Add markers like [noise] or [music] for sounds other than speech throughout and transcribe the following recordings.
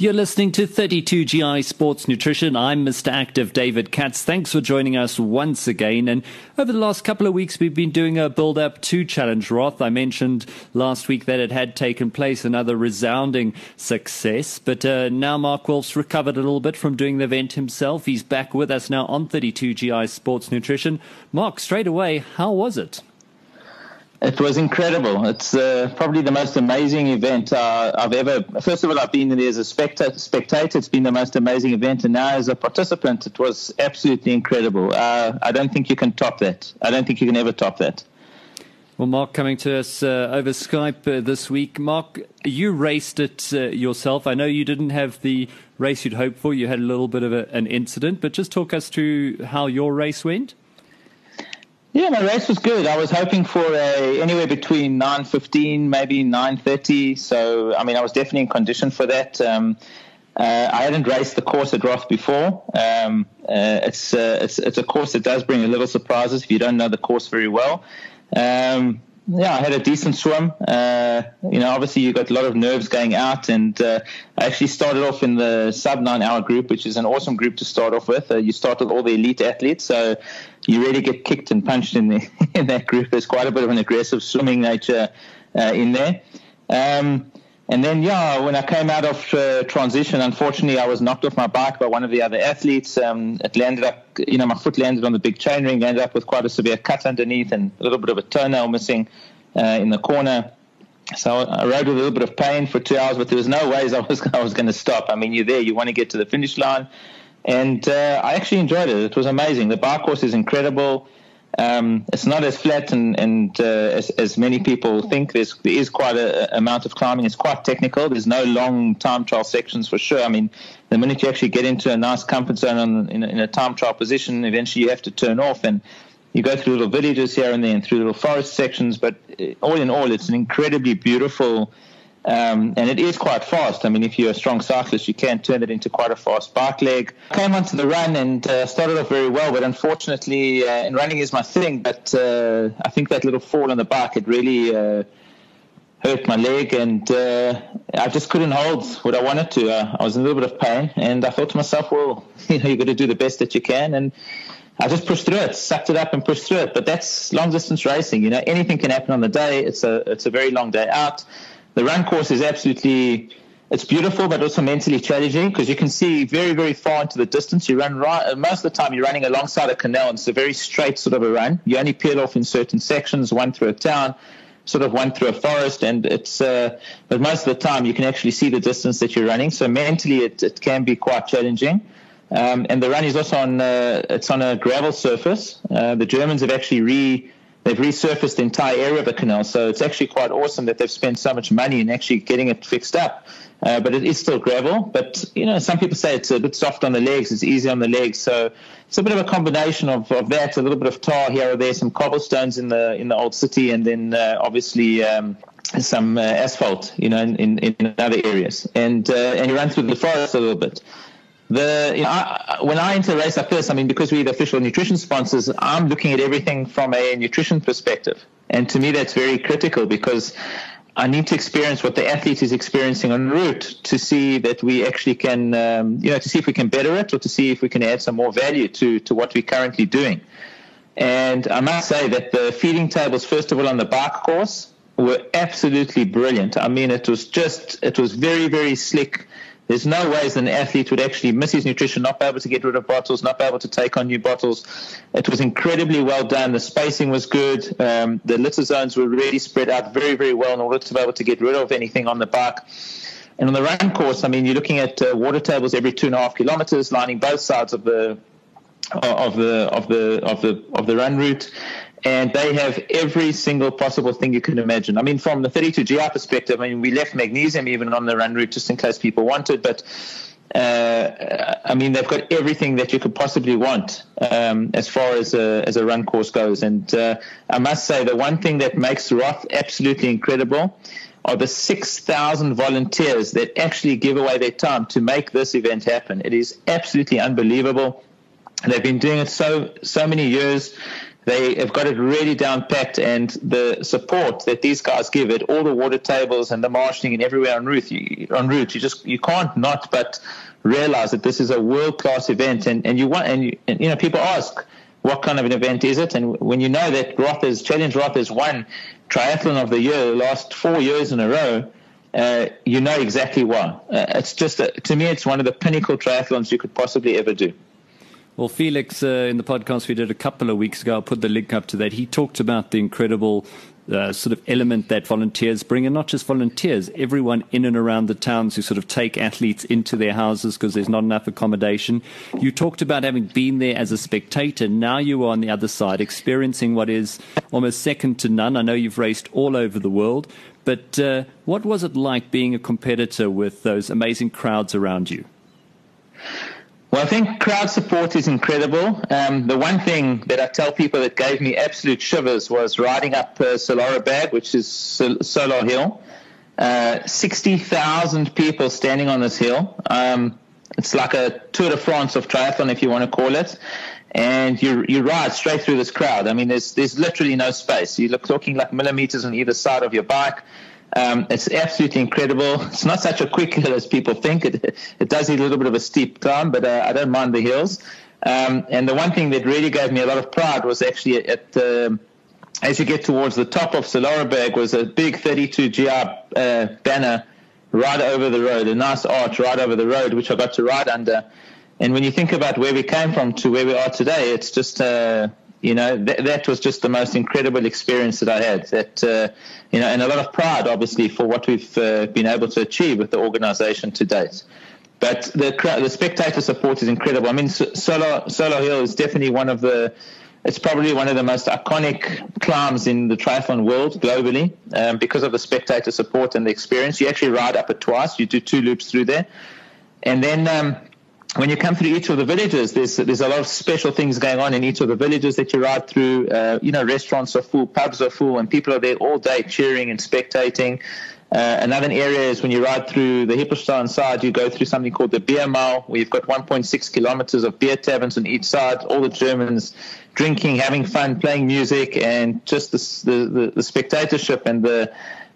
You're listening to 32GI Sports Nutrition. I'm Mr. Active David Katz. Thanks for joining us once again. And over the last couple of weeks, we've been doing a build up to Challenge Roth. I mentioned last week that it had taken place, another resounding success. But uh, now Mark Wolf's recovered a little bit from doing the event himself. He's back with us now on 32GI Sports Nutrition. Mark, straight away, how was it? It was incredible. It's uh, probably the most amazing event uh, I've ever. First of all, I've been there as a spectator. spectator. It's been the most amazing event, and now as a participant, it was absolutely incredible. Uh, I don't think you can top that. I don't think you can ever top that. Well, Mark, coming to us uh, over Skype uh, this week. Mark, you raced it uh, yourself. I know you didn't have the race you'd hoped for. You had a little bit of a, an incident, but just talk us through how your race went. Yeah, my race was good. I was hoping for a anywhere between 9.15, maybe 9.30. So, I mean, I was definitely in condition for that. Um, uh, I hadn't raced the course at Roth before. Um, uh, it's, uh, it's, it's a course that does bring a little surprises if you don't know the course very well. Um, yeah, I had a decent swim. Uh, you know, obviously you got a lot of nerves going out, and uh, I actually started off in the sub nine hour group, which is an awesome group to start off with. Uh, you start with all the elite athletes, so you really get kicked and punched in the, [laughs] in that group. There's quite a bit of an aggressive swimming nature uh, in there. Um, and then, yeah, when I came out of uh, transition, unfortunately, I was knocked off my bike by one of the other athletes. Um, it landed up, you know, my foot landed on the big chain ring, ended up with quite a severe cut underneath and a little bit of a toenail missing uh, in the corner. So I rode with a little bit of pain for two hours, but there was no ways [laughs] I was I was going to stop. I mean, you're there, you want to get to the finish line, and uh, I actually enjoyed it. It was amazing. The bike course is incredible. Um, it's not as flat and, and uh, as, as, many people think. There's, there is quite an amount of climbing. It's quite technical. There's no long time trial sections for sure. I mean, the minute you actually get into a nice comfort zone on, in, a, in, a, time trial position, eventually you have to turn off and you go through little villages here and there and through little forest sections. But uh, all in all, it's an incredibly beautiful um, and it is quite fast. I mean, if you're a strong cyclist, you can turn it into quite a fast bike leg. I came onto the run and uh, started off very well, but unfortunately, uh, and running is my thing, but uh, I think that little fall on the bike, it really uh, hurt my leg, and uh, I just couldn't hold what I wanted to. Uh, I was in a little bit of pain, and I thought to myself, well, [laughs] you know, you've got to do the best that you can, and I just pushed through it, sucked it up, and pushed through it. But that's long distance racing. You know, anything can happen on the day. It's a it's a very long day out the run course is absolutely it's beautiful, but also mentally challenging because you can see very, very far into the distance. You run right, most of the time you're running alongside a canal, and it's a very straight sort of a run. You only peel off in certain sections, one through a town, sort of one through a forest, and it's. Uh, but most of the time you can actually see the distance that you're running. So mentally, it, it can be quite challenging. Um, and the run is also on uh, it's on a gravel surface. Uh, the Germans have actually re they've resurfaced the entire area of the canal. So it's actually quite awesome that they've spent so much money in actually getting it fixed up. Uh, but it is still gravel. But you know, some people say it's a bit soft on the legs. It's easy on the legs. So it's a bit of a combination of, of that, a little bit of tar here or there, some cobblestones in the in the old city, and then uh, obviously. Um, some uh, asphalt, you know, in, in, in, other areas, and uh, and you run through the forest a little bit the you know, I, when I enter race like this, I mean, because we're the official nutrition sponsors, I'm looking at everything from a nutrition perspective, and to me that's very critical because I need to experience what the athlete is experiencing en route to see that we actually can, um, you know, to see if we can better it or to see if we can add some more value to to what we're currently doing. And I must say that the feeding tables, first of all, on the bike course, were absolutely brilliant. I mean, it was just, it was very, very slick there's no ways an athlete would actually miss his nutrition, not be able to get rid of bottles, not be able to take on new bottles. It was incredibly well done. The spacing was good. Um, the litter zones were really spread out very, very well in order to be able to get rid of anything on the bike. And on the run course, I mean, you're looking at uh, water tables every two and a half kilometers, lining both sides of the of the of the of the of the run route and they have every single possible thing you can imagine. I mean, from the 32GI perspective, I mean, we left magnesium even on the run route just in case people wanted, but uh, I mean, they've got everything that you could possibly want um, as far as a, as a run course goes. And uh, I must say, the one thing that makes Roth absolutely incredible are the 6,000 volunteers that actually give away their time to make this event happen. It is absolutely unbelievable. They've been doing it so so many years. They have got it really down packed, and the support that these guys give at all the water tables and the marshalling and everywhere on route, you, en route, you just you can't not but realize that this is a world class event, and, and you want and you, and, you know people ask what kind of an event is it, and when you know that Roth is Challenge Roth has won triathlon of the year the last four years in a row. Uh, you know exactly why. Uh, it's just a, to me, it's one of the pinnacle triathlons you could possibly ever do. Well, Felix, uh, in the podcast we did a couple of weeks ago, I'll put the link up to that. He talked about the incredible uh, sort of element that volunteers bring, and not just volunteers, everyone in and around the towns who sort of take athletes into their houses because there's not enough accommodation. You talked about having been there as a spectator. Now you are on the other side, experiencing what is almost second to none. I know you've raced all over the world, but uh, what was it like being a competitor with those amazing crowds around you? Well, I think crowd support is incredible. Um, the one thing that I tell people that gave me absolute shivers was riding up uh, Solarer Berg, which is Sol- Solar Hill. Uh, 60,000 people standing on this hill. Um, it's like a Tour de France of triathlon, if you want to call it. And you you ride straight through this crowd. I mean, there's there's literally no space. You're talking like millimeters on either side of your bike. Um, it's absolutely incredible. It's not such a quick hill as people think. It, it does need a little bit of a steep climb, but uh, I don't mind the hills. Um, and the one thing that really gave me a lot of pride was actually at, uh, as you get towards the top of Solarberg was a big 32 GI uh, banner right over the road, a nice arch right over the road, which I got to ride under. And when you think about where we came from to where we are today, it's just uh, you know, th- that was just the most incredible experience that I had. That uh, you know, and a lot of pride, obviously, for what we've uh, been able to achieve with the organisation to date. But the the spectator support is incredible. I mean, Solo Solar Hill is definitely one of the it's probably one of the most iconic climbs in the triathlon world globally um, because of the spectator support and the experience. You actually ride up it twice. You do two loops through there, and then um, when you come through each of the villages, there's there's a lot of special things going on in each of the villages that you ride through. Uh, you know, restaurants are full, pubs are full, and people are there all day cheering and spectating. Uh, another area is when you ride through the Hilpoltstein side, you go through something called the Beer Mile, where you've got 1.6 kilometers of beer taverns on each side, all the Germans drinking, having fun, playing music, and just the, the, the spectatorship and the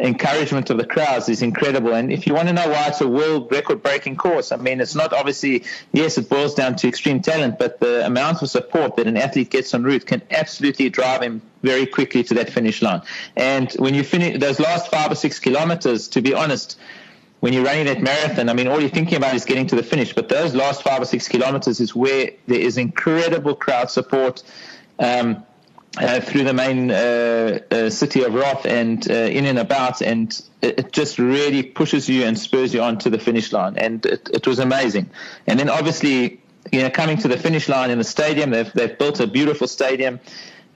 encouragement of the crowds is incredible. And if you want to know why it's a world record breaking course, I mean, it's not obviously, yes, it boils down to extreme talent, but the amount of support that an athlete gets en route can absolutely drive him very quickly to that finish line. And when you finish those last five or six kilometers, to be honest, when you're running that marathon, I mean, all you're thinking about is getting to the finish. But those last five or six kilometers is where there is incredible crowd support. Um, uh, through the main uh, uh, city of Roth and uh, in and about, and it, just really pushes you and spurs you on to the finish line, and it, it, was amazing. And then obviously, you know, coming to the finish line in the stadium, they've they've built a beautiful stadium,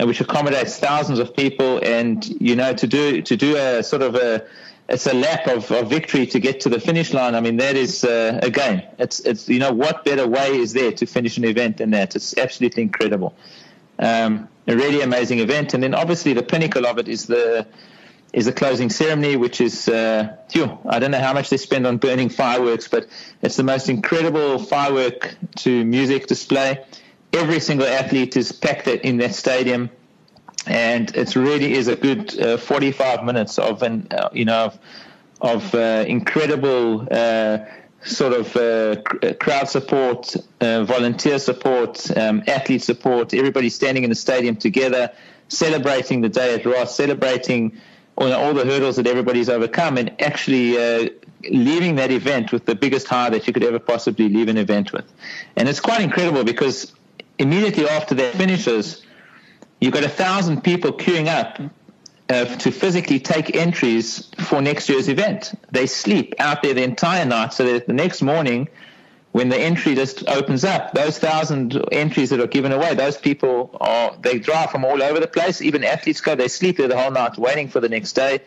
uh, which accommodates thousands of people, and you know, to do to do a sort of a it's a lap of, of victory to get to the finish line. I mean, that is uh, again, it's it's you know what better way is there to finish an event than that? It's absolutely incredible. Um, a really amazing event. And then obviously the pinnacle of it is the is the closing ceremony, which is uh, phew, I don't know how much they spend on burning fireworks, but it's the most incredible firework to music display. Every single athlete is packed in that stadium, and it really is a good uh, 45 minutes of an uh, you know of, of uh, incredible uh, sort of uh, uh, crowd support, uh, volunteer support, um, athlete support, everybody standing in the stadium together, celebrating the day at Roth, celebrating all, all the hurdles that everybody's overcome, and actually uh, leaving that event with the biggest high that you could ever possibly leave an event with. And it's quite incredible because immediately after that finishes, you've got a thousand people queuing up uh, to physically take entries for next year's event. They sleep out there the entire night so that the next morning, when the entry just opens up, those thousand entries that are given away, those people are they drive from all over the place. Even athletes go, they sleep there the whole night waiting for the next day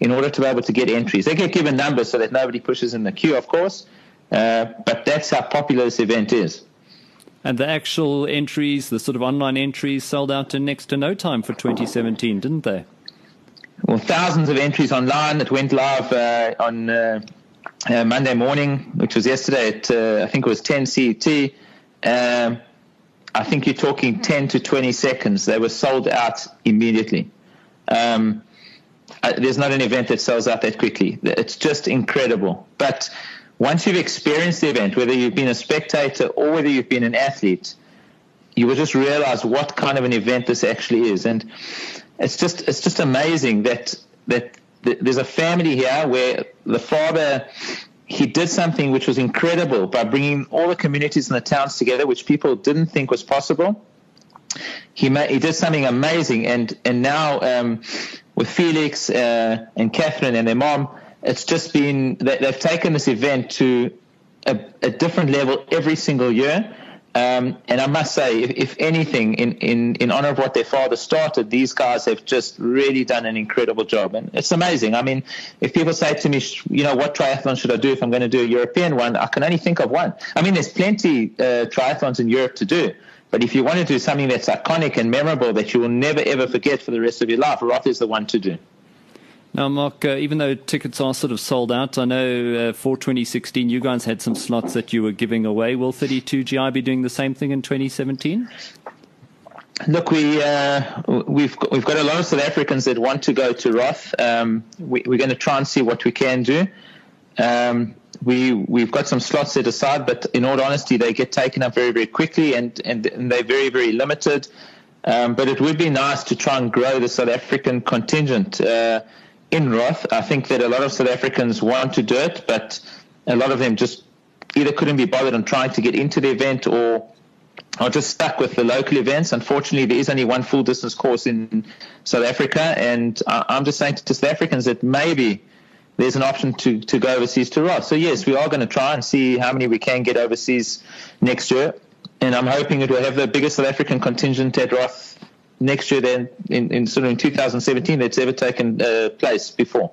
in order to be able to get entries. They get given numbers so that nobody pushes in the queue, of course. Uh, but that's how popular this event is. And the actual entries, the sort of online entries, sold out in next to no time for 2017, didn't they? Well, thousands of entries online. that went live uh, on uh, uh, Monday morning, which was yesterday at, uh, I think it was 10 CET. Um, I think you're talking 10 to 20 seconds. They were sold out immediately. Um, uh, there's not an event that sells out that quickly. It's just incredible. But once you've experienced the event, whether you've been a spectator or whether you've been an athlete, you will just realize what kind of an event this actually is. And it's just it's just amazing that that there's a family here where the father he did something which was incredible by bringing all the communities in the towns together, which people didn't think was possible. He he did something amazing, and and now um, with Felix uh, and Kathrin and their mom, it's just been they've taken this event to a, a different level every single year. Um, and I must say, if, if, anything, in, in, in honor of what their father started, these guys have just really done an incredible job. And it's amazing. I mean, if people say to me, you know, what triathlon should I do if I'm going to do a European one? I can only think of one. I mean, there's plenty uh, triathlons in Europe to do. But if you want to do something that's iconic and memorable that you will never ever forget for the rest of your life, Roth is the one to do. Now, Mark, uh, even though tickets are sort of sold out, I know uh, for 2016 you guys had some slots that you were giving away. Will 32GI be doing the same thing in 2017? Look, we uh, we've got, we've got a lot of South Africans that want to go to Roth. Um, we, are going to try and see what we can do. Um, we we've got some slots set aside, but in all honesty, they get taken up very very quickly, and and, and they're very very limited. Um, but it would be nice to try and grow the South African contingent. Uh, in Roth. I think that a lot of South Africans want to do it, but a lot of them just either couldn't be bothered on trying to get into the event or are just stuck with the local events. Unfortunately, there is only one full distance course in South Africa, and I'm just saying to South Africans that maybe there's an option to, to go overseas to Roth. So, yes, we are going to try and see how many we can get overseas next year. And I'm hoping it will have the biggest South African contingent at Roth next year then in, in sort of in 2017 that's ever taken uh, place before.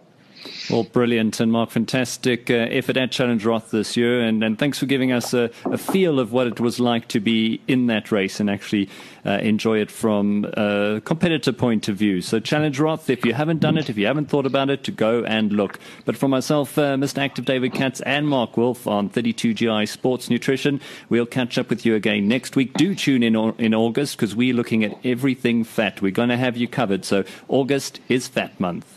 Well, brilliant. And Mark, fantastic uh, effort at Challenge Roth this year. And, and thanks for giving us a, a, feel of what it was like to be in that race and actually uh, enjoy it from a competitor point of view. So, Challenge Roth, if you haven't done it, if you haven't thought about it, to go and look. But for myself, uh, Mr. Active David Katz and Mark Wolf on 32GI Sports Nutrition, we'll catch up with you again next week. Do tune in in August because we're looking at everything fat. We're going to have you covered. So, August is Fat Month.